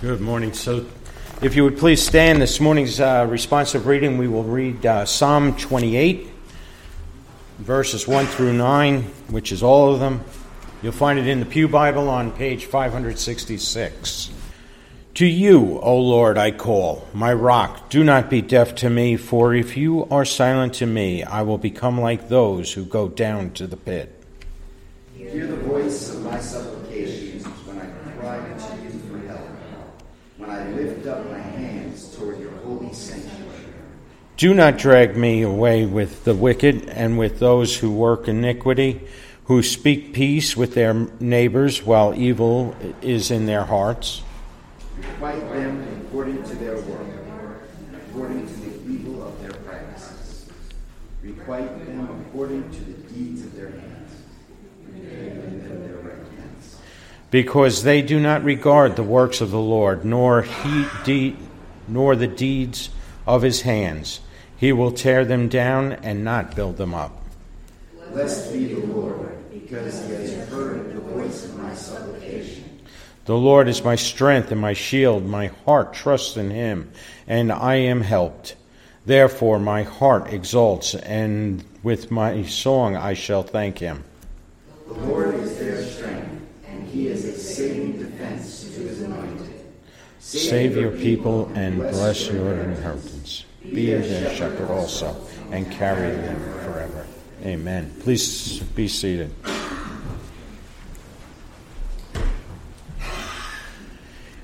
Good morning. So, if you would please stand, this morning's uh, responsive reading, we will read uh, Psalm 28, verses 1 through 9, which is all of them. You'll find it in the Pew Bible on page 566. To you, O Lord, I call, my rock, do not be deaf to me, for if you are silent to me, I will become like those who go down to the pit. Hear the voice of my supplications when I cry to you for help, when I lift up my hands toward your holy sanctuary. Do not drag me away with the wicked and with those who work iniquity, who speak peace with their neighbors while evil is in their hearts. Requite them according to their work, according to the evil of their practices. Requite them according to the deeds of their hands. Their because they do not regard the works of the Lord, nor he de- nor the deeds of his hands. He will tear them down and not build them up. Blessed be the Lord, because he has heard the voice of my supplication. The Lord is my strength and my shield. My heart trusts in him, and I am helped. Therefore, my heart exults, and with my song I shall thank him. The Lord is their strength, and he is a saving defense to his anointed. Save your people and bless your inheritance. Be their shepherd also, and carry them forever. Amen. Please be seated.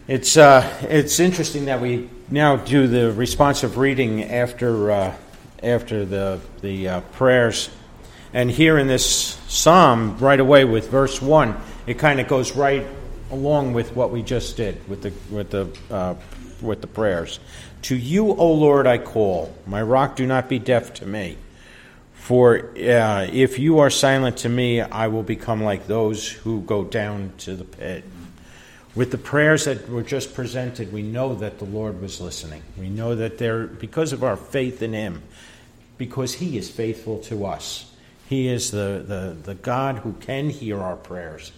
It's uh, it's interesting that we now do the responsive reading after uh, after the the uh, prayers, and here in this psalm, right away with verse one, it kind of goes right along with what we just did with the with the uh, with the prayers. To you, O Lord, I call. My rock, do not be deaf to me. For uh, if you are silent to me, I will become like those who go down to the pit. With the prayers that were just presented, we know that the Lord was listening. We know that there, because of our faith in Him, because He is faithful to us, He is the, the, the God who can hear our prayers.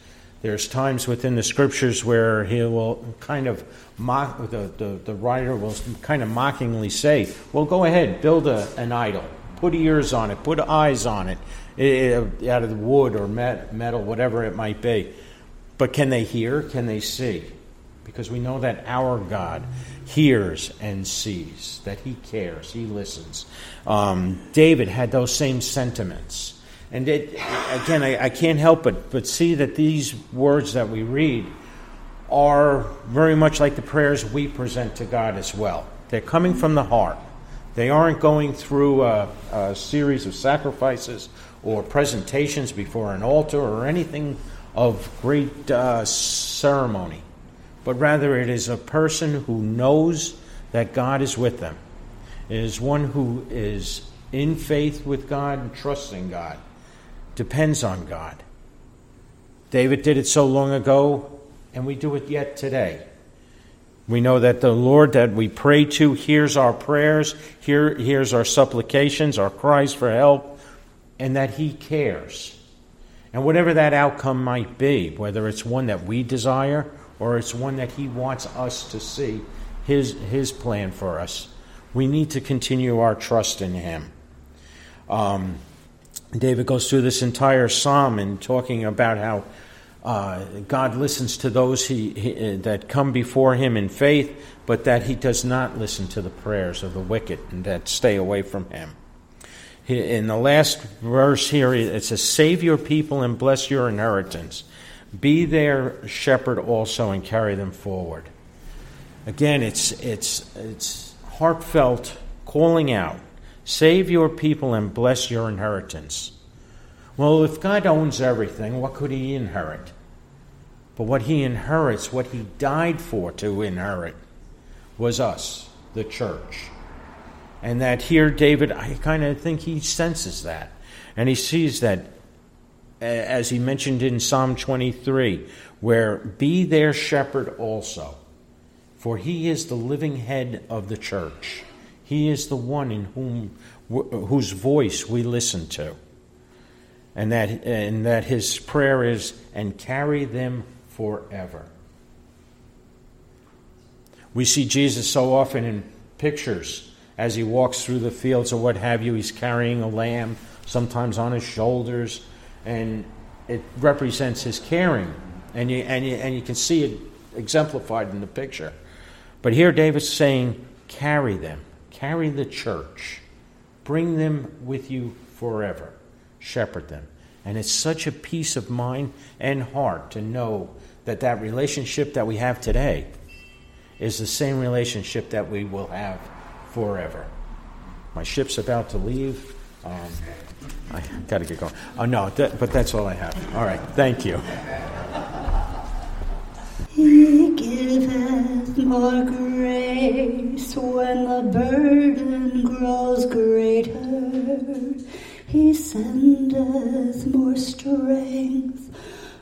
There's times within the scriptures where He will kind of mock, the, the, the writer will kind of mockingly say, Well, go ahead, build a, an idol, put ears on it, put eyes on it, eh, out of wood or met, metal, whatever it might be. But can they hear? Can they see? Because we know that our God hears and sees, that He cares, He listens. Um, David had those same sentiments. And it, again, I, I can't help but, but see that these words that we read are very much like the prayers we present to God as well. They're coming from the heart. They aren't going through a, a series of sacrifices or presentations before an altar or anything of great uh, ceremony, but rather it is a person who knows that God is with them. It is one who is in faith with God and trusting God, depends on God. David did it so long ago, and we do it yet today. We know that the Lord that we pray to hears our prayers, hear, hears our supplications, our cries for help, and that He cares. And whatever that outcome might be, whether it's one that we desire or it's one that He wants us to see, His, his plan for us, we need to continue our trust in Him. Um, David goes through this entire psalm and talking about how uh, God listens to those he, he, that come before Him in faith, but that He does not listen to the prayers of the wicked and that stay away from Him in the last verse here, it says, Save your people and bless your inheritance. Be their shepherd also and carry them forward. Again, it's, it's, it's heartfelt calling out Save your people and bless your inheritance. Well, if God owns everything, what could he inherit? But what he inherits, what he died for to inherit, was us, the church. And that here, David, I kind of think he senses that. And he sees that, as he mentioned in Psalm 23, where be their shepherd also, for he is the living head of the church. He is the one in whom, whose voice we listen to. And that, and that his prayer is, and carry them forever. We see Jesus so often in pictures as he walks through the fields or what have you. He's carrying a lamb, sometimes on his shoulders, and it represents his caring. And you, and you, and you can see it exemplified in the picture. But here David's saying, carry them, carry the church, bring them with you forever, shepherd them. And it's such a peace of mind and heart to know that that relationship that we have today is the same relationship that we will have forever. My ship's about to leave. Um, I got to get going. Oh, no, that, but that's all I have. All right, thank you. He giveth more when the burden grows greater. He sendeth more strength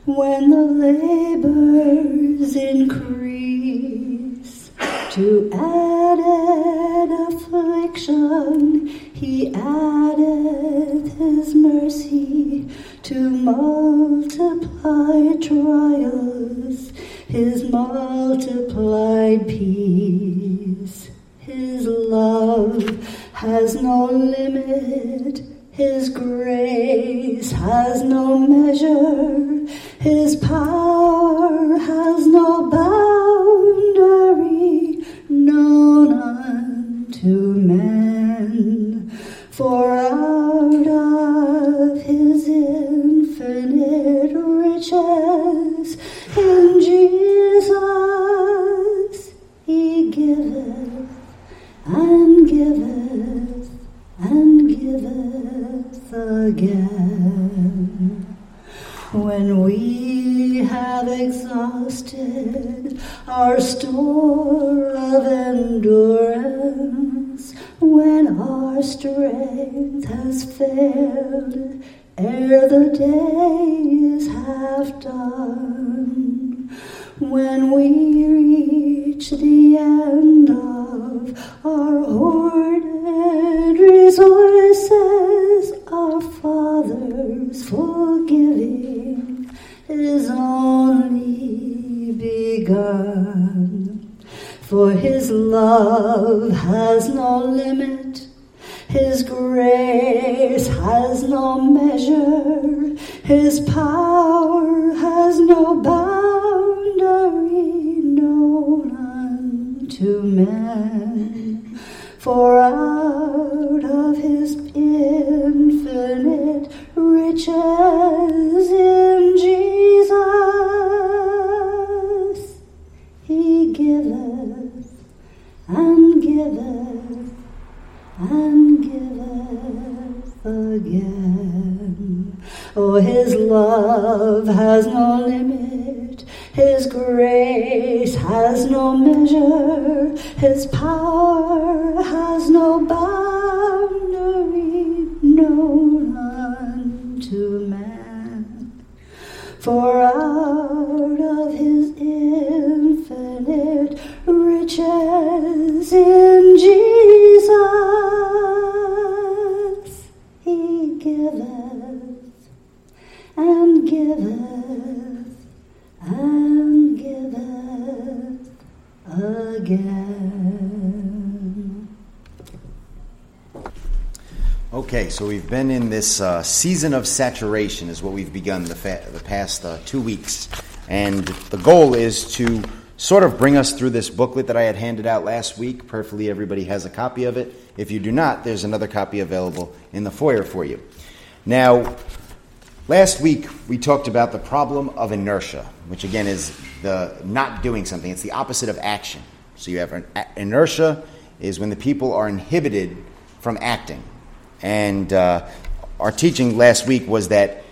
when the labors increase. To added affliction, he addeth his mercy to multiply trials his multiplied peace. His love has no limit, His grace has no measure, His power has no boundary When we reach the end of our hoarded resources, our Father's forgiving is only begun. For his love has no limit his grace has no measure, His power has no boundary out of His infinite riches in Jesus, He giveth and giveth and giveth again. Oh, his love has no limit, his grace has no measure, his power been in this uh, season of saturation, is what we've begun the, fa- the past uh, two weeks. And the goal is to sort of bring us through this booklet that I had handed out last week. Perfectly, everybody has a copy of it. If you do not, there's another copy available in the foyer for you. Now, last week we talked about the problem of inertia, which again is the not doing something. It's the opposite of action. So you have an, inertia is when the people are inhibited from acting. And uh, our teaching last week was that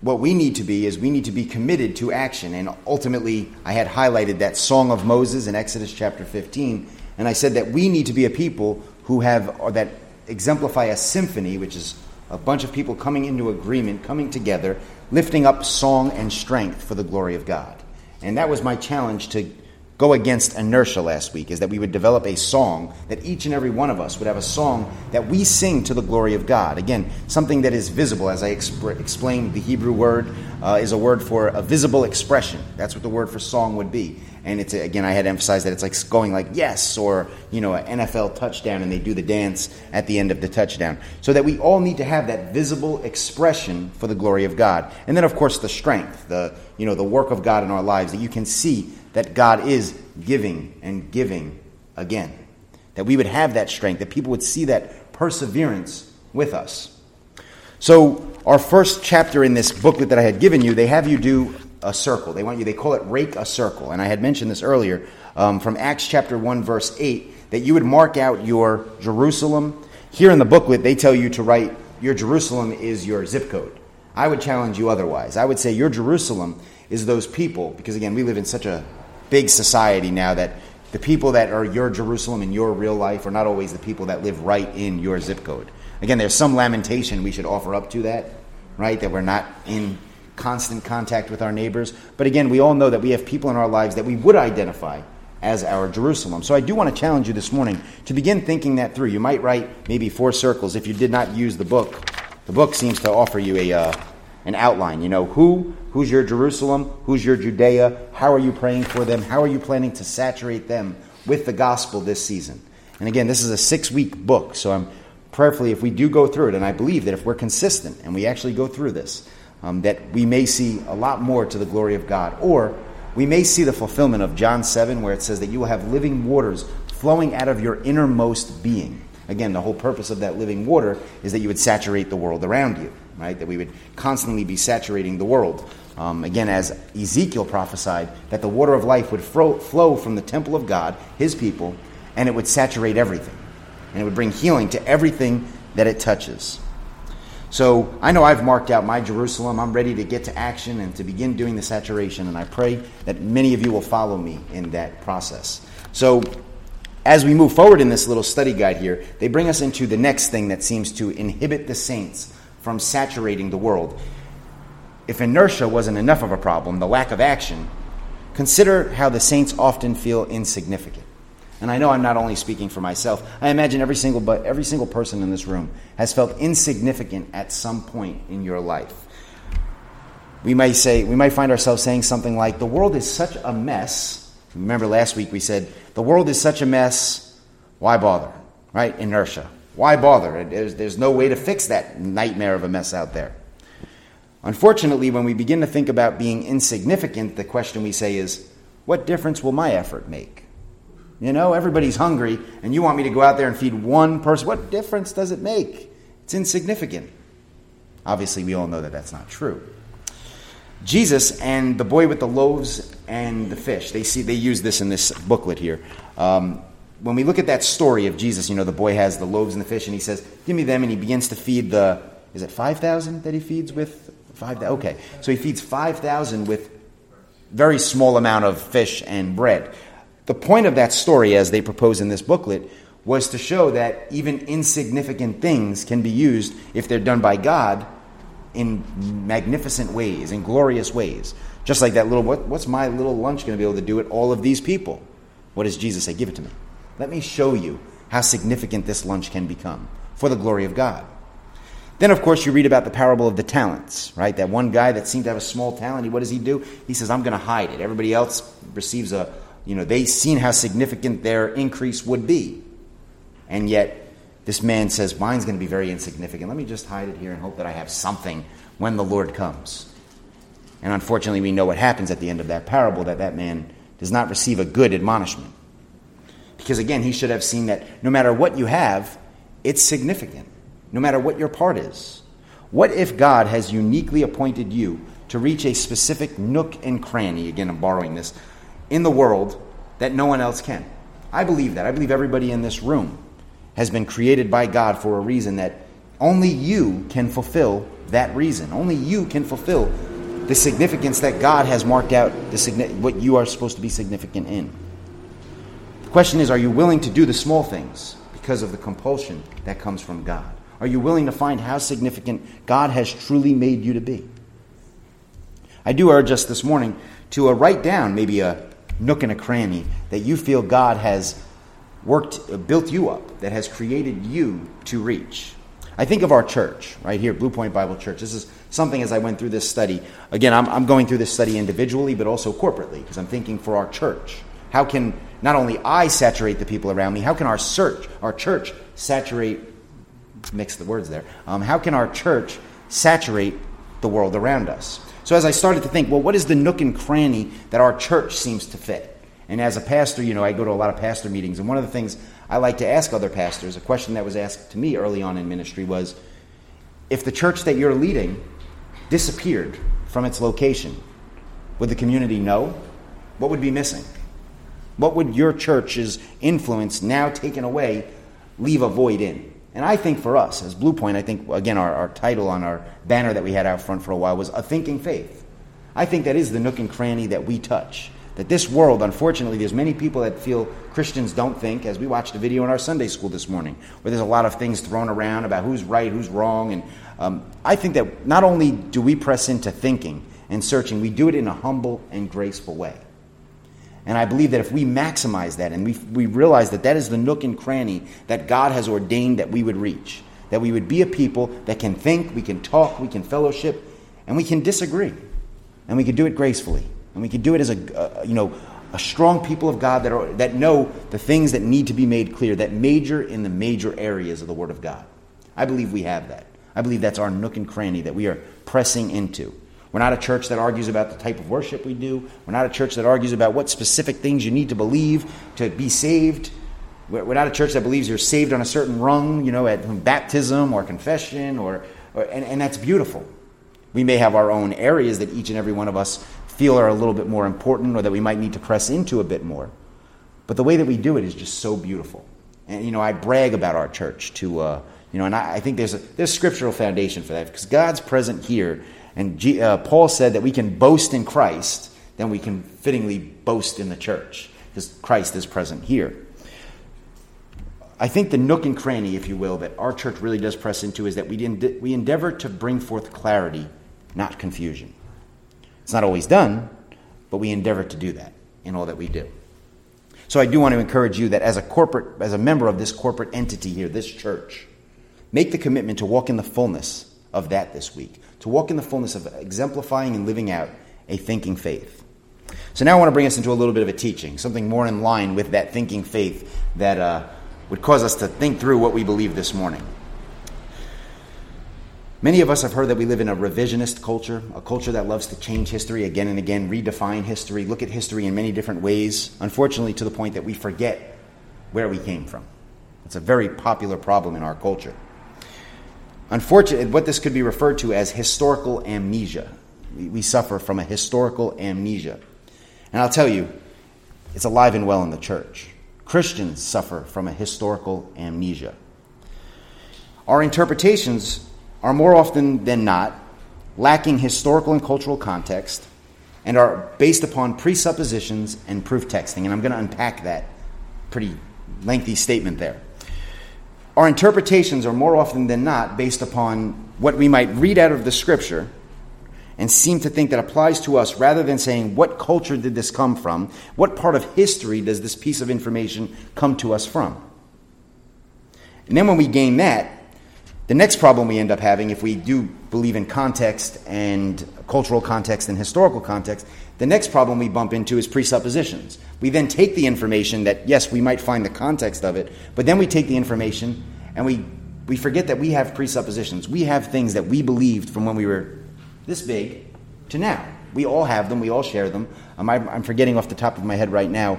what we need to be is we need to be committed to action. And ultimately, I had highlighted that Song of Moses in Exodus chapter 15. And I said that we need to be a people who have, or that exemplify a symphony, which is a bunch of people coming into agreement, coming together, lifting up song and strength for the glory of God. And that was my challenge to go against inertia last week is that we would develop a song that each and every one of us would have a song that we sing to the glory of God. Again, something that is visible, as I exp- explained, the Hebrew word uh, is a word for a visible expression. That's what the word for song would be. and it's again I had emphasized that it's like going like yes or you know an NFL touchdown and they do the dance at the end of the touchdown so that we all need to have that visible expression for the glory of God and then of course the strength the you know the work of God in our lives that you can see that God is giving and giving again that we would have that strength that people would see that perseverance with us so our first chapter in this booklet that I had given you they have you do a circle. They want you, they call it rake a circle. And I had mentioned this earlier um, from Acts chapter 1, verse 8, that you would mark out your Jerusalem. Here in the booklet, they tell you to write your Jerusalem is your zip code. I would challenge you otherwise. I would say your Jerusalem is those people, because again, we live in such a big society now that the people that are your Jerusalem in your real life are not always the people that live right in your zip code. Again, there's some lamentation we should offer up to that, right? That we're not in constant contact with our neighbors. But again, we all know that we have people in our lives that we would identify as our Jerusalem. So I do want to challenge you this morning to begin thinking that through. You might write maybe four circles if you did not use the book. The book seems to offer you a uh, an outline. You know who, who's your Jerusalem, who's your Judea, how are you praying for them, how are you planning to saturate them with the gospel this season. And again, this is a six week book, so I'm prayerfully if we do go through it, and I believe that if we're consistent and we actually go through this, um, that we may see a lot more to the glory of God. Or we may see the fulfillment of John 7, where it says that you will have living waters flowing out of your innermost being. Again, the whole purpose of that living water is that you would saturate the world around you, right? That we would constantly be saturating the world. Um, again, as Ezekiel prophesied, that the water of life would fro- flow from the temple of God, his people, and it would saturate everything. And it would bring healing to everything that it touches. So I know I've marked out my Jerusalem. I'm ready to get to action and to begin doing the saturation, and I pray that many of you will follow me in that process. So as we move forward in this little study guide here, they bring us into the next thing that seems to inhibit the saints from saturating the world. If inertia wasn't enough of a problem, the lack of action, consider how the saints often feel insignificant. And I know I'm not only speaking for myself. I imagine every single but every single person in this room has felt insignificant at some point in your life. We might say we might find ourselves saying something like the world is such a mess. Remember last week we said the world is such a mess, why bother? Right? Inertia. Why bother? There's, there's no way to fix that nightmare of a mess out there. Unfortunately, when we begin to think about being insignificant, the question we say is, what difference will my effort make? You know, everybody's hungry, and you want me to go out there and feed one person. What difference does it make? It's insignificant. Obviously, we all know that that's not true. Jesus and the boy with the loaves and the fish, they see they use this in this booklet here. Um, when we look at that story of Jesus, you know, the boy has the loaves and the fish, and he says, "Give me them," and he begins to feed the. Is it five thousand that he feeds with? Five. Okay, so he feeds five thousand with very small amount of fish and bread. The point of that story, as they propose in this booklet, was to show that even insignificant things can be used, if they're done by God, in magnificent ways, in glorious ways. Just like that little, what, what's my little lunch going to be able to do with all of these people? What does Jesus say? Give it to me. Let me show you how significant this lunch can become for the glory of God. Then, of course, you read about the parable of the talents, right? That one guy that seemed to have a small talent, what does he do? He says, I'm going to hide it. Everybody else receives a, you know, they seen how significant their increase would be. And yet, this man says, Mine's going to be very insignificant. Let me just hide it here and hope that I have something when the Lord comes. And unfortunately, we know what happens at the end of that parable that that man does not receive a good admonishment. Because again, he should have seen that no matter what you have, it's significant, no matter what your part is. What if God has uniquely appointed you to reach a specific nook and cranny? Again, I'm borrowing this in the world that no one else can. I believe that. I believe everybody in this room has been created by God for a reason that only you can fulfill that reason. Only you can fulfill the significance that God has marked out the, what you are supposed to be significant in. The question is are you willing to do the small things because of the compulsion that comes from God? Are you willing to find how significant God has truly made you to be? I do urge us this morning to uh, write down maybe a nook and a cranny that you feel God has worked, uh, built you up, that has created you to reach. I think of our church, right here, Blue Point Bible Church. This is something as I went through this study. Again, I'm, I'm going through this study individually, but also corporately, because I'm thinking for our church. How can not only I saturate the people around me, how can our church, our church saturate, mix the words there, um, how can our church saturate the world around us? So as I started to think, well, what is the nook and cranny that our church seems to fit? And as a pastor, you know, I go to a lot of pastor meetings, and one of the things I like to ask other pastors, a question that was asked to me early on in ministry was if the church that you're leading disappeared from its location, would the community know? What would be missing? What would your church's influence, now taken away, leave a void in? And I think for us, as Blue Point, I think, again, our, our title on our banner that we had out front for a while was A Thinking Faith. I think that is the nook and cranny that we touch that this world, unfortunately, there's many people that feel Christians don't think, as we watched a video in our Sunday school this morning, where there's a lot of things thrown around about who's right, who's wrong. And um, I think that not only do we press into thinking and searching, we do it in a humble and graceful way. And I believe that if we maximize that and we, we realize that that is the nook and cranny that God has ordained that we would reach, that we would be a people that can think, we can talk, we can fellowship, and we can disagree. And we can do it gracefully. And we can do it as a, you know, a strong people of God that, are, that know the things that need to be made clear, that major in the major areas of the Word of God. I believe we have that. I believe that's our nook and cranny that we are pressing into. We're not a church that argues about the type of worship we do. We're not a church that argues about what specific things you need to believe to be saved. We're not a church that believes you're saved on a certain rung, you know, at baptism or confession, or, or and, and that's beautiful. We may have our own areas that each and every one of us feel are a little bit more important or that we might need to press into a bit more. But the way that we do it is just so beautiful. And, you know, I brag about our church to, uh, you know, and I, I, think there's a there's scriptural foundation for that because God's present here. And G, uh, Paul said that we can boast in Christ, then we can fittingly boast in the church because Christ is present here. I think the nook and cranny, if you will, that our church really does press into is that we, we endeavor to bring forth clarity, not confusion. It's not always done, but we endeavor to do that in all that we do. So I do want to encourage you that as a corporate, as a member of this corporate entity here, this church, make the commitment to walk in the fullness of that this week, to walk in the fullness of exemplifying and living out a thinking faith. So now I want to bring us into a little bit of a teaching, something more in line with that thinking faith that uh, would cause us to think through what we believe this morning. Many of us have heard that we live in a revisionist culture, a culture that loves to change history again and again, redefine history, look at history in many different ways, unfortunately, to the point that we forget where we came from. It's a very popular problem in our culture. Unfortunately, what this could be referred to as historical amnesia. We, we suffer from a historical amnesia. And I'll tell you, it's alive and well in the church. Christians suffer from a historical amnesia. Our interpretations are more often than not lacking historical and cultural context and are based upon presuppositions and proof texting. And I'm going to unpack that pretty lengthy statement there. Our interpretations are more often than not based upon what we might read out of the scripture and seem to think that applies to us rather than saying, what culture did this come from? What part of history does this piece of information come to us from? And then when we gain that, the next problem we end up having, if we do believe in context and cultural context and historical context, the next problem we bump into is presuppositions. We then take the information that, yes, we might find the context of it, but then we take the information and we, we forget that we have presuppositions. We have things that we believed from when we were this big to now. We all have them, we all share them. Um, I'm forgetting off the top of my head right now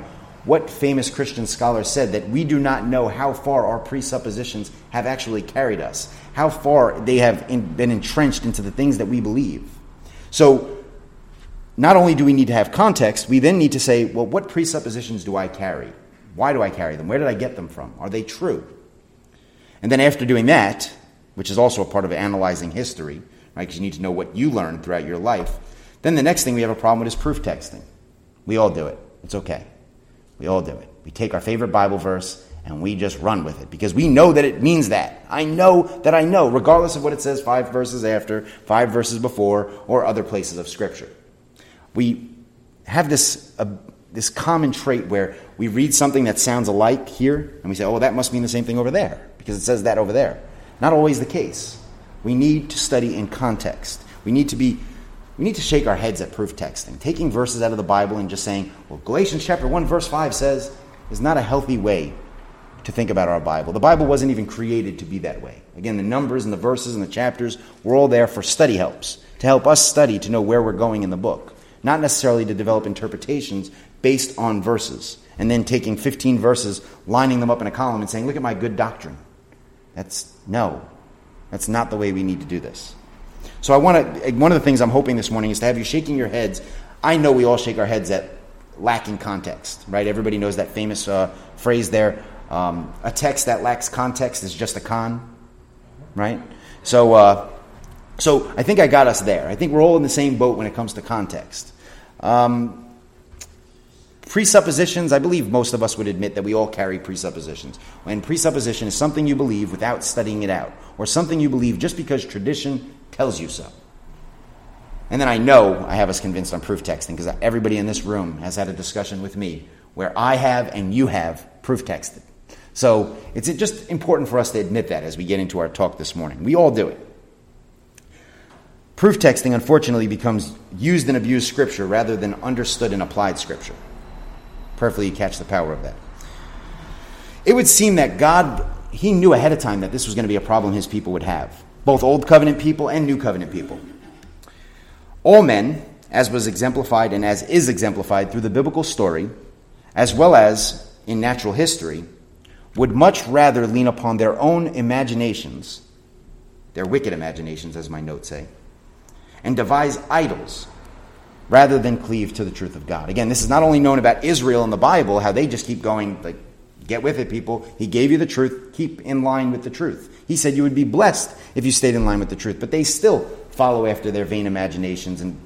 what famous Christian scholar said that we do not know how far our presuppositions have actually carried us, how far they have in, been entrenched into the things that we believe. So, not only do we need to have context, we then need to say, well, what presuppositions do I carry? Why do I carry them? Where did I get them from? Are they true? And then, after doing that, which is also a part of analyzing history, right? Because you need to know what you learned throughout your life. Then the next thing we have a problem with is proof texting. We all do it. It's okay. We all do it. We take our favorite Bible verse and we just run with it because we know that it means that. I know that I know, regardless of what it says five verses after, five verses before, or other places of Scripture. We have this, uh, this common trait where we read something that sounds alike here and we say, oh, that must mean the same thing over there because it says that over there. Not always the case. We need to study in context. We need to be we need to shake our heads at proof texting. Taking verses out of the Bible and just saying, well, Galatians chapter 1 verse 5 says is not a healthy way to think about our Bible. The Bible wasn't even created to be that way. Again, the numbers and the verses and the chapters were all there for study helps, to help us study to know where we're going in the book, not necessarily to develop interpretations based on verses and then taking 15 verses, lining them up in a column and saying, "Look at my good doctrine." That's no. That's not the way we need to do this. So I want to one of the things I'm hoping this morning is to have you shaking your heads. I know we all shake our heads at lacking context, right? Everybody knows that famous uh, phrase there. Um, a text that lacks context is just a con, right? So, uh, so I think I got us there. I think we're all in the same boat when it comes to context. Um, presuppositions, I believe most of us would admit that we all carry presuppositions. When presupposition is something you believe without studying it out, or something you believe just because tradition tells you so. And then I know I have us convinced on proof texting because everybody in this room has had a discussion with me where I have and you have proof texted. So it's just important for us to admit that as we get into our talk this morning. We all do it. Proof texting, unfortunately, becomes used and abused scripture rather than understood and applied scripture. Perfectly, catch the power of that. It would seem that God, He knew ahead of time that this was going to be a problem His people would have, both Old Covenant people and New Covenant people. All men, as was exemplified and as is exemplified through the biblical story, as well as in natural history, would much rather lean upon their own imaginations, their wicked imaginations, as my notes say, and devise idols rather than cleave to the truth of God. Again, this is not only known about Israel in the Bible, how they just keep going, like, get with it, people. He gave you the truth, keep in line with the truth. He said you would be blessed if you stayed in line with the truth, but they still follow after their vain imaginations and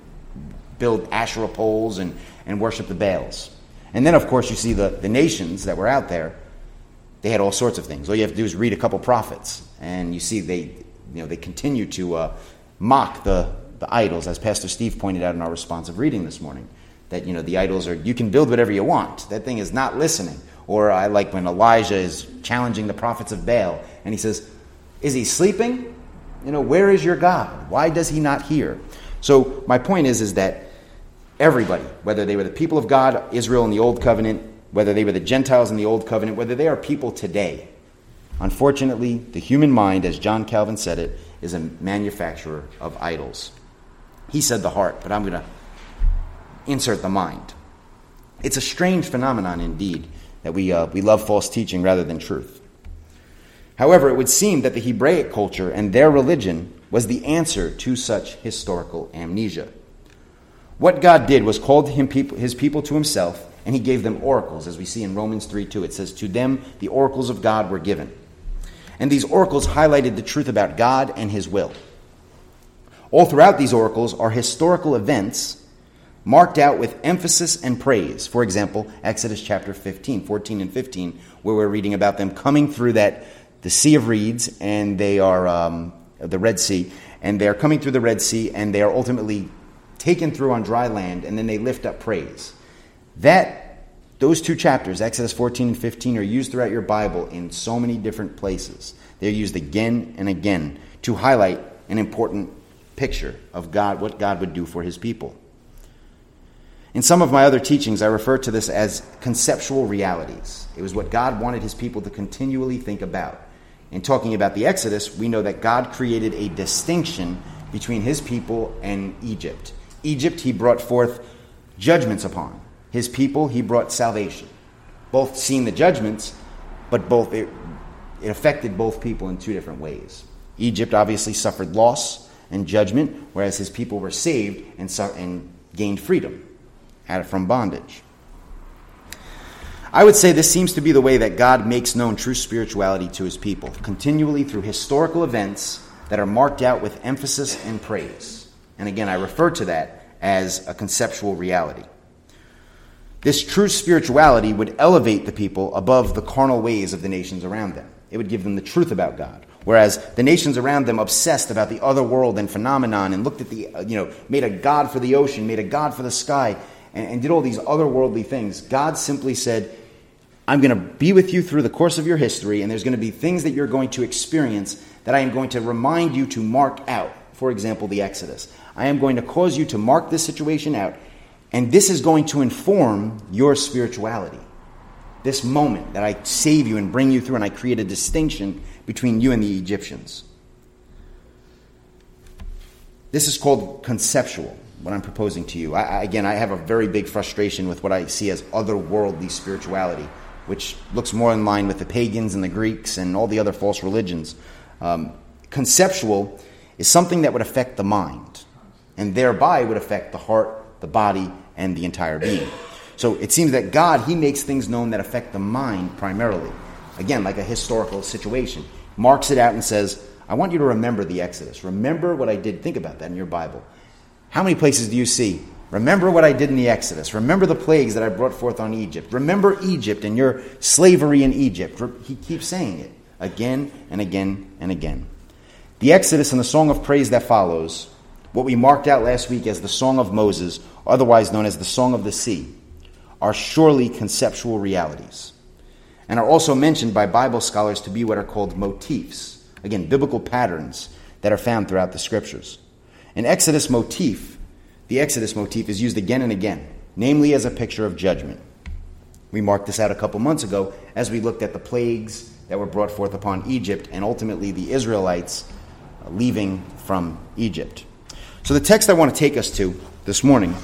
build Asherah poles and, and worship the Baals. And then, of course, you see the, the nations that were out there they had all sorts of things. All you have to do is read a couple prophets, and you see they, you know, they continue to uh, mock the, the idols, as Pastor Steve pointed out in our responsive reading this morning. That you know the idols are you can build whatever you want. That thing is not listening. Or I like when Elijah is challenging the prophets of Baal, and he says, "Is he sleeping? You know, where is your God? Why does he not hear?" So my point is, is that everybody, whether they were the people of God, Israel in the Old Covenant, whether they were the Gentiles in the Old Covenant, whether they are people today. Unfortunately, the human mind, as John Calvin said it, is a manufacturer of idols. He said the heart, but I'm going to insert the mind. It's a strange phenomenon indeed that we, uh, we love false teaching rather than truth. However, it would seem that the Hebraic culture and their religion was the answer to such historical amnesia. What God did was called him people, his people to himself and he gave them oracles, as we see in Romans 3 2. It says, To them the oracles of God were given. And these oracles highlighted the truth about God and his will. All throughout these oracles are historical events marked out with emphasis and praise. For example, Exodus chapter 15, 14 and 15, where we're reading about them coming through that the Sea of Reeds and they are um, the Red Sea, and they are coming through the Red Sea and they are ultimately taken through on dry land, and then they lift up praise. That those two chapters, Exodus 14 and 15, are used throughout your Bible in so many different places. They're used again and again to highlight an important picture of God, what God would do for his people. In some of my other teachings, I refer to this as conceptual realities. It was what God wanted his people to continually think about. In talking about the Exodus, we know that God created a distinction between his people and Egypt. Egypt, he brought forth judgments upon his people, he brought salvation. Both seeing the judgments, but both it, it affected both people in two different ways. Egypt obviously suffered loss and judgment, whereas his people were saved and, and gained freedom from bondage. I would say this seems to be the way that God makes known true spirituality to his people, continually through historical events that are marked out with emphasis and praise. And again, I refer to that as a conceptual reality. This true spirituality would elevate the people above the carnal ways of the nations around them. It would give them the truth about God. Whereas the nations around them obsessed about the other world and phenomenon and looked at the, uh, you know, made a God for the ocean, made a God for the sky, and, and did all these otherworldly things. God simply said, I'm going to be with you through the course of your history, and there's going to be things that you're going to experience that I am going to remind you to mark out. For example, the Exodus. I am going to cause you to mark this situation out, and this is going to inform your spirituality. This moment that I save you and bring you through, and I create a distinction between you and the Egyptians. This is called conceptual, what I'm proposing to you. I, again, I have a very big frustration with what I see as otherworldly spirituality, which looks more in line with the pagans and the Greeks and all the other false religions. Um, conceptual is something that would affect the mind, and thereby would affect the heart, the body, and the entire being. So it seems that God, He makes things known that affect the mind primarily. Again, like a historical situation. Marks it out and says, I want you to remember the Exodus. Remember what I did. Think about that in your Bible. How many places do you see? Remember what I did in the Exodus. Remember the plagues that I brought forth on Egypt. Remember Egypt and your slavery in Egypt. He keeps saying it again and again and again. The Exodus and the song of praise that follows, what we marked out last week as the Song of Moses, otherwise known as the Song of the Sea, are surely conceptual realities and are also mentioned by Bible scholars to be what are called motifs. Again, biblical patterns that are found throughout the scriptures. An Exodus motif, the Exodus motif, is used again and again, namely as a picture of judgment. We marked this out a couple months ago as we looked at the plagues that were brought forth upon Egypt and ultimately the Israelites uh, leaving from Egypt. So, the text I want to take us to this morning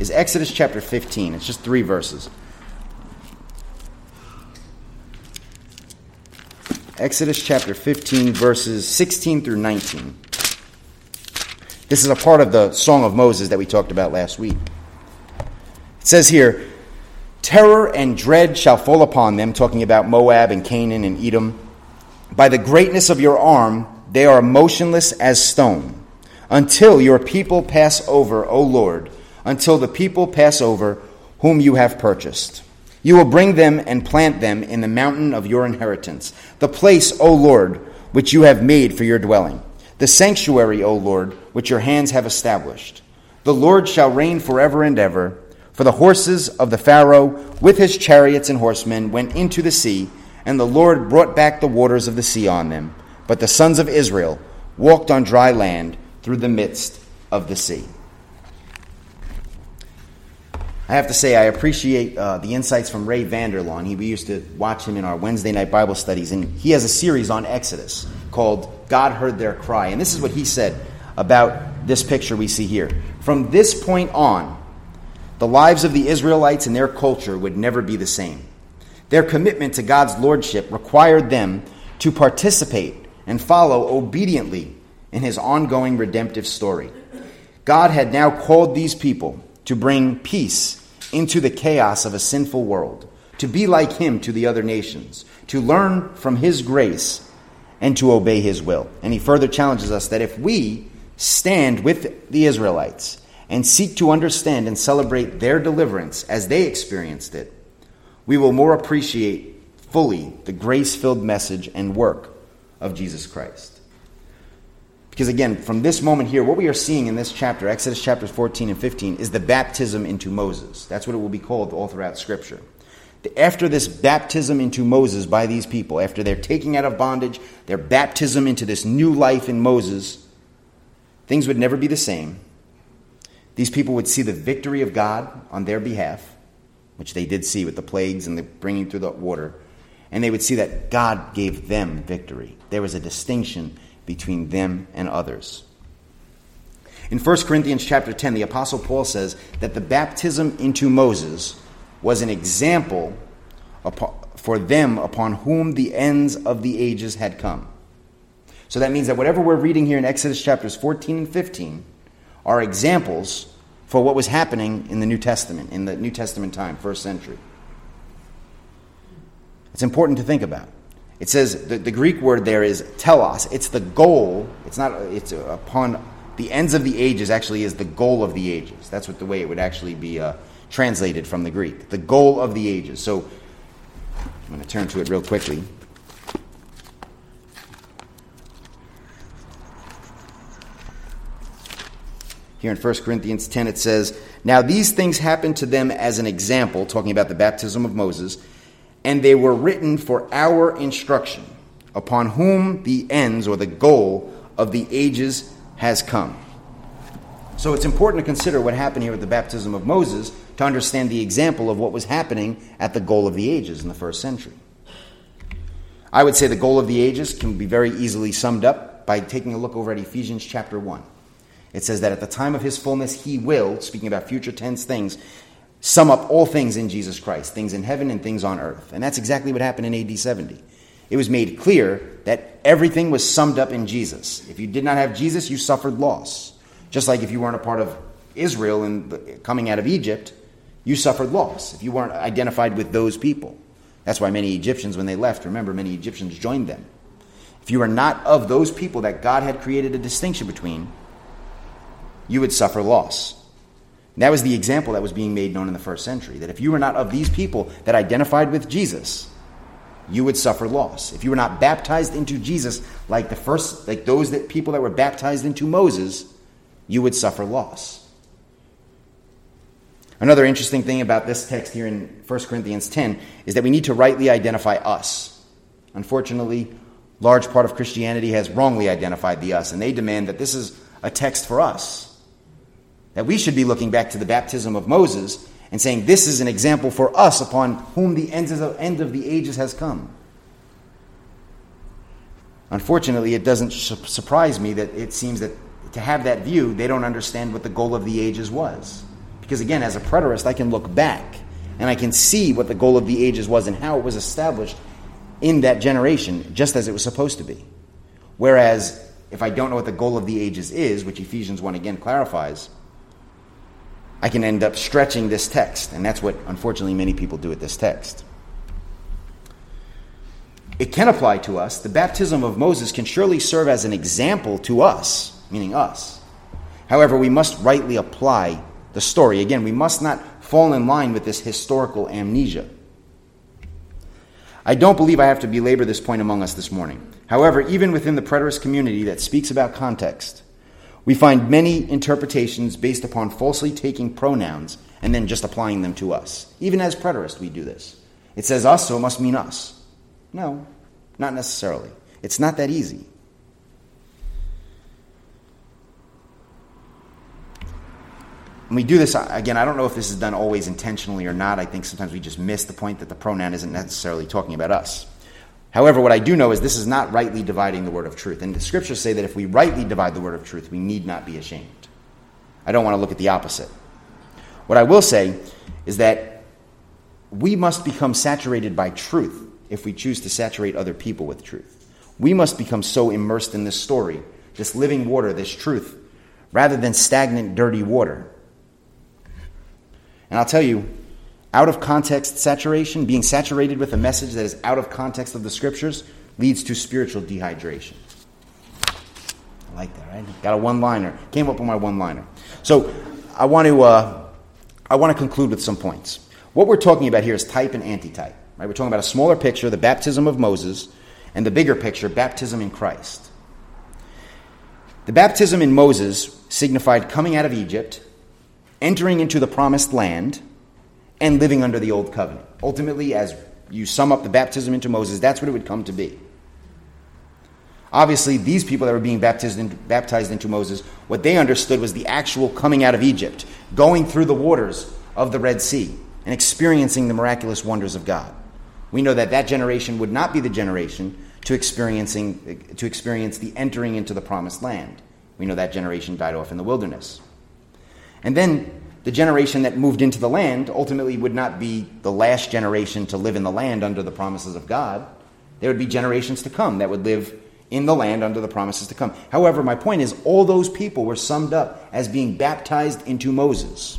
is Exodus chapter 15. It's just three verses. Exodus chapter 15, verses 16 through 19. This is a part of the Song of Moses that we talked about last week. It says here, Terror and dread shall fall upon them, talking about Moab and Canaan and Edom. By the greatness of your arm, they are motionless as stone, until your people pass over, O Lord, until the people pass over whom you have purchased. You will bring them and plant them in the mountain of your inheritance, the place, O Lord, which you have made for your dwelling, the sanctuary, O Lord, which your hands have established. The Lord shall reign forever and ever. For the horses of the Pharaoh with his chariots and horsemen went into the sea, and the Lord brought back the waters of the sea on them. But the sons of Israel walked on dry land through the midst of the sea. I have to say, I appreciate uh, the insights from Ray Vander Laan. He, we used to watch him in our Wednesday night Bible studies, and he has a series on Exodus called God Heard Their Cry. And this is what he said about this picture we see here. From this point on, the lives of the Israelites and their culture would never be the same. Their commitment to God's lordship required them to participate and follow obediently in his ongoing redemptive story. God had now called these people to bring peace into the chaos of a sinful world, to be like him to the other nations, to learn from his grace, and to obey his will. And he further challenges us that if we stand with the Israelites and seek to understand and celebrate their deliverance as they experienced it, we will more appreciate fully the grace filled message and work of Jesus Christ. Because again, from this moment here, what we are seeing in this chapter, Exodus chapters 14 and 15, is the baptism into Moses. That's what it will be called all throughout Scripture. After this baptism into Moses by these people, after their taking out of bondage, their baptism into this new life in Moses, things would never be the same. These people would see the victory of God on their behalf, which they did see with the plagues and the bringing through the water, and they would see that God gave them victory. There was a distinction between them and others. In 1 Corinthians chapter 10, the apostle Paul says that the baptism into Moses was an example for them upon whom the ends of the ages had come. So that means that whatever we're reading here in Exodus chapters 14 and 15 are examples for what was happening in the New Testament, in the New Testament time, first century. It's important to think about. It says the, the Greek word there is telos. It's the goal. It's not. It's upon the ends of the ages. Actually, is the goal of the ages. That's what the way it would actually be uh, translated from the Greek. The goal of the ages. So I'm going to turn to it real quickly. Here in 1 Corinthians 10, it says, Now these things happened to them as an example, talking about the baptism of Moses and they were written for our instruction, upon whom the ends or the goal of the ages has come. So it's important to consider what happened here at the baptism of Moses to understand the example of what was happening at the goal of the ages in the first century. I would say the goal of the ages can be very easily summed up by taking a look over at Ephesians chapter 1. It says that at the time of his fullness, he will, speaking about future tense things, sum up all things in Jesus Christ, things in heaven and things on earth. And that's exactly what happened in AD 70. It was made clear that everything was summed up in Jesus. If you did not have Jesus, you suffered loss. Just like if you weren't a part of Israel and coming out of Egypt, you suffered loss if you weren't identified with those people. That's why many Egyptians, when they left, remember, many Egyptians joined them. If you were not of those people that God had created a distinction between, you would suffer loss. That was the example that was being made known in the first century that if you were not of these people that identified with Jesus, you would suffer loss. If you were not baptized into Jesus like the first like those that people that were baptized into Moses, you would suffer loss. Another interesting thing about this text here in 1 Corinthians 10 is that we need to rightly identify us. Unfortunately, large part of Christianity has wrongly identified the us, and they demand that this is a text for us. That we should be looking back to the baptism of Moses and saying, This is an example for us upon whom the end of the ages has come. Unfortunately, it doesn't surprise me that it seems that to have that view, they don't understand what the goal of the ages was. Because again, as a preterist, I can look back and I can see what the goal of the ages was and how it was established in that generation, just as it was supposed to be. Whereas, if I don't know what the goal of the ages is, which Ephesians 1 again clarifies, I can end up stretching this text. And that's what, unfortunately, many people do with this text. It can apply to us. The baptism of Moses can surely serve as an example to us, meaning us. However, we must rightly apply the story. Again, we must not fall in line with this historical amnesia. I don't believe I have to belabor this point among us this morning. However, even within the preterist community that speaks about context, we find many interpretations based upon falsely taking pronouns and then just applying them to us. Even as preterists, we do this. It says us, so it must mean us. No, not necessarily. It's not that easy. And we do this, uh, again, I don't know if this is done always intentionally or not. I think sometimes we just miss the point that the pronoun isn't necessarily talking about us. However, what I do know is this is not rightly dividing the word of truth. And the scriptures say that if we rightly divide the word of truth, we need not be ashamed. I don't want to look at the opposite. What I will say is that we must become saturated by truth if we choose to saturate other people with truth. We must become so immersed in this story, this living water, this truth, rather than stagnant, dirty water. And I'll tell you, out of context saturation, being saturated with a message that is out of context of the scriptures, leads to spiritual dehydration. I like that, right? Got a one liner. Came up with my one liner. So I want to uh, I want to conclude with some points. What we're talking about here is type and antitype. Right? We're talking about a smaller picture, the baptism of Moses, and the bigger picture, baptism in Christ. The baptism in Moses signified coming out of Egypt, entering into the promised land and living under the old covenant. Ultimately, as you sum up the baptism into Moses, that's what it would come to be. Obviously, these people that were being baptized, in, baptized into Moses, what they understood was the actual coming out of Egypt, going through the waters of the Red Sea, and experiencing the miraculous wonders of God. We know that that generation would not be the generation to experiencing to experience the entering into the promised land. We know that generation died off in the wilderness. And then the generation that moved into the land ultimately would not be the last generation to live in the land under the promises of God. There would be generations to come that would live in the land under the promises to come. However, my point is, all those people were summed up as being baptized into Moses.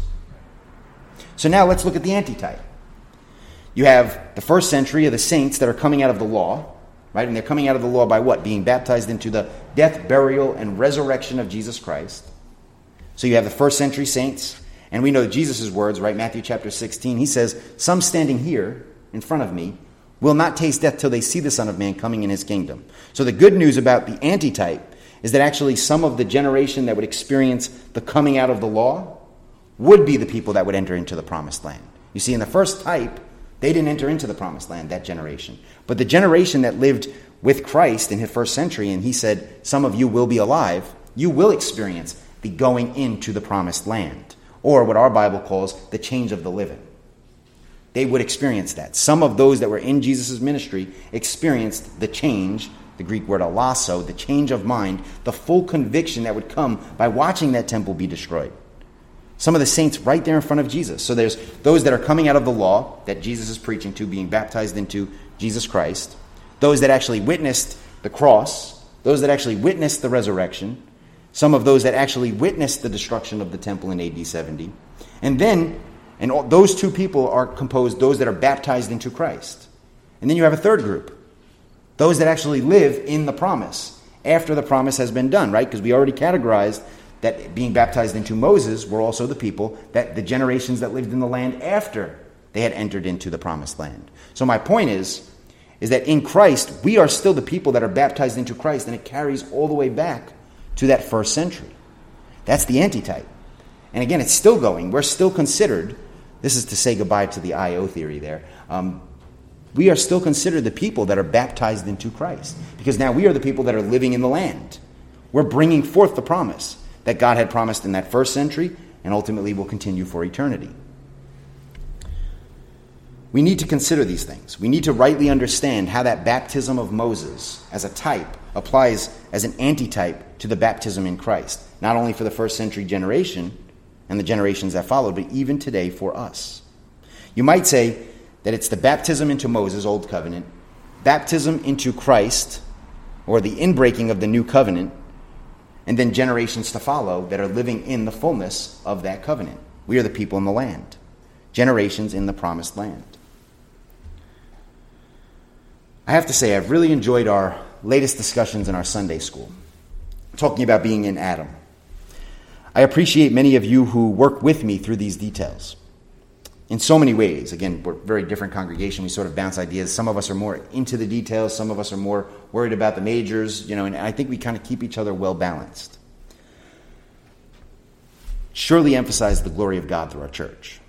So now let's look at the antitype. You have the first century of the saints that are coming out of the law, right? And they're coming out of the law by what? Being baptized into the death, burial, and resurrection of Jesus Christ. So you have the first century saints and we know Jesus' words, right? Matthew chapter 16. He says, Some standing here in front of me will not taste death till they see the Son of Man coming in his kingdom. So the good news about the antitype is that actually some of the generation that would experience the coming out of the law would be the people that would enter into the promised land. You see, in the first type, They didn't enter into the promised land, that generation. But the generation that lived with Christ in his first century, and he said, Some of you will be alive, you will experience the going into the promised land, or what our Bible calls the change of the living. They would experience that. Some of those that were in Jesus' ministry experienced the change, the Greek word allasso, the change of mind, the full conviction that would come by watching that temple be destroyed. Some of the saints right there in front of Jesus. So there's those that are coming out of the law that Jesus is preaching to, being baptized into Jesus Christ, those that actually witnessed the cross, those that actually witnessed the resurrection, some of those that actually witnessed the destruction of the temple in AD 70. And then, and all, those two people are composed, those that are baptized into Christ. And then you have a third group, those that actually live in the promise after the promise has been done, right? Because we already categorized that being baptized into Moses were also the people that the generations that lived in the land after they had entered into the promised land. So my point is is that in Christ we are still the people that are baptized into Christ and it carries all the way back to that first century. That's the antitype. And again, it's still going. We're still considered, this is to say goodbye to the IO theory there. Um, we are still considered the people that are baptized into Christ because now we are the people that are living in the land. We're bringing forth the promise that God had promised in that first century and ultimately will continue for eternity. We need to consider these things. We need to rightly understand how that baptism of Moses as a type applies as an antitype to the baptism in Christ, not only for the first century generation and the generations that followed, but even today for us. You might say that it's the baptism into Moses, Old Covenant, baptism into Christ, or the inbreaking of the New Covenant, and then generations to follow that are living in the fullness of that covenant. We are the people in the land, generations in the promised land. I have to say, I've really enjoyed our latest discussions in our Sunday school, talking about being in Adam. I appreciate many of you who work with me through these details in so many ways. Again, we're very different congregation. We sort of bounce ideas. Some of us are more into the details, some of us are more worried about the majors, you know, and I think we kind of keep each other well balanced. Surely emphasize the glory of God through our church.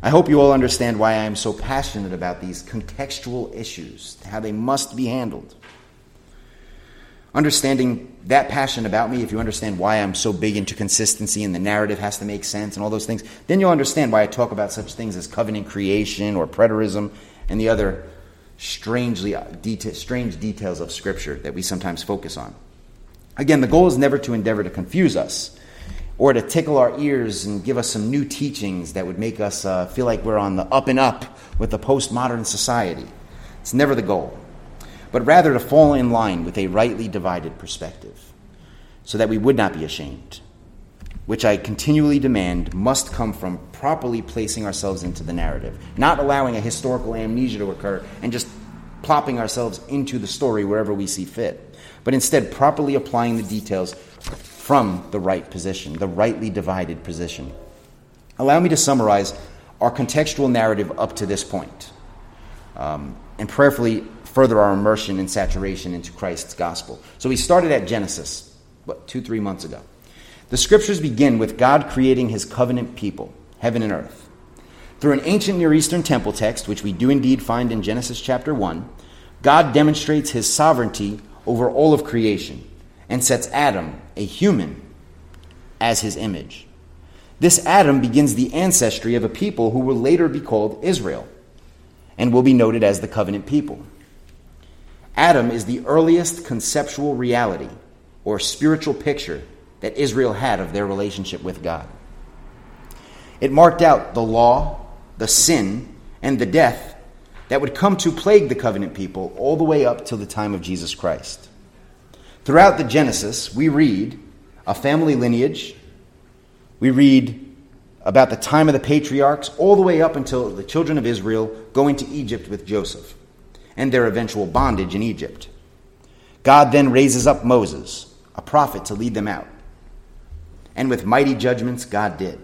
I hope you all understand why I am so passionate about these contextual issues, how they must be handled. Understanding that passion about me, if you understand why I'm so big into consistency and the narrative has to make sense and all those things, then you'll understand why I talk about such things as covenant creation or preterism and the other strangely deta- strange details of Scripture that we sometimes focus on. Again, the goal is never to endeavor to confuse us or to tickle our ears and give us some new teachings that would make us uh, feel like we're on the up and up with the postmodern society. It's never the goal but rather to fall in line with a rightly divided perspective, so that we would not be ashamed, which I continually demand must come from properly placing ourselves into the narrative, not allowing a historical amnesia to occur and just plopping ourselves into the story wherever we see fit, but instead properly applying the details from the right position, the rightly divided position. Allow me to summarize our contextual narrative up to this point, um, and prayerfully further our immersion and saturation into Christ's gospel. So we started at Genesis, what, two, three months ago. The scriptures begin with God creating his covenant people, heaven and earth. Through an ancient Near Eastern temple text, which we do indeed find in Genesis chapter 1, God demonstrates his sovereignty over all of creation and sets Adam, a human, as his image. This Adam begins the ancestry of a people who will later be called Israel and will be noted as the covenant people. Adam is the earliest conceptual reality or spiritual picture that Israel had of their relationship with God. It marked out the law, the sin, and the death that would come to plague the covenant people all the way up till the time of Jesus Christ. Throughout the Genesis, we read a family lineage, we read about the time of the patriarchs, all the way up until the children of Israel go into Egypt with Joseph and their eventual bondage in Egypt. God then raises up Moses, a prophet, to lead them out. And with mighty judgments, God did.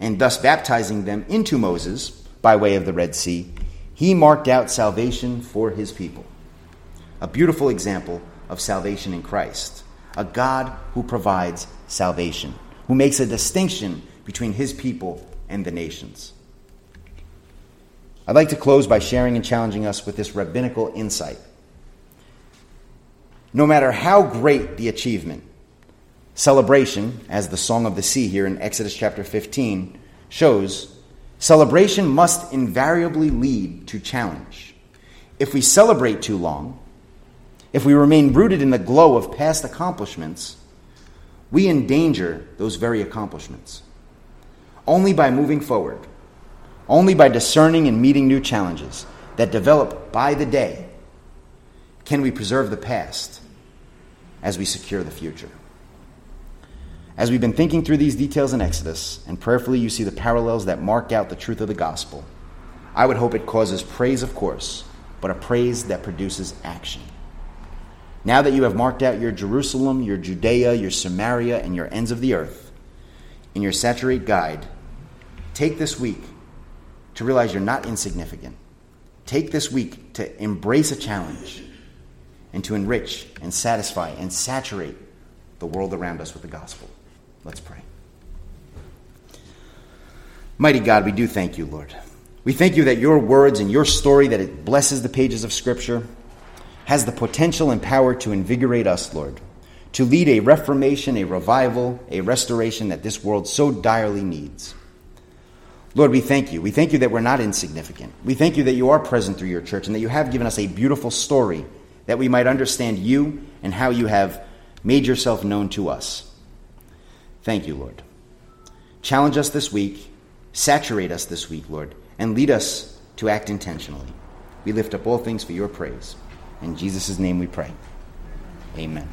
And thus baptizing them into Moses by way of the Red Sea, he marked out salvation for his people. A beautiful example of salvation in Christ. A God who provides salvation, who makes a distinction between his people and the nations. I'd like to close by sharing and challenging us with this rabbinical insight. No matter how great the achievement, celebration, as the Song of the Sea here in Exodus chapter 15 shows, celebration must invariably lead to challenge. If we celebrate too long, if we remain rooted in the glow of past accomplishments, we endanger those very accomplishments. Only by moving forward, only by discerning and meeting new challenges that develop by the day, can we preserve the past as we secure the future. As we've been thinking through these details in Exodus, and prayerfully you see the parallels that mark out the truth of the gospel, I would hope it causes praise, of course, but a praise that produces action. Now that you have marked out your Jerusalem, your Judea, your Samaria, and your ends of the earth in your saturate guide, take this week to realize you're not insignificant. Take this week to embrace a challenge and to enrich and satisfy and saturate the world around us with the gospel. Let's pray. Mighty God, we do thank you, Lord. We thank you that your words and your story, that it blesses the pages of Scripture, has the potential and power to invigorate us, Lord, to lead a reformation, a revival, a restoration that this world so direly needs. Lord, we thank you. We thank you that we're not insignificant. We thank you that you are present through your church and that you have given us a beautiful story that we might understand you and how you have made yourself known to us. Thank you, Lord. Challenge us this week, saturate us this week, Lord, and lead us to act intentionally. We lift up all things for your praise. In Jesus' name we pray. Amen.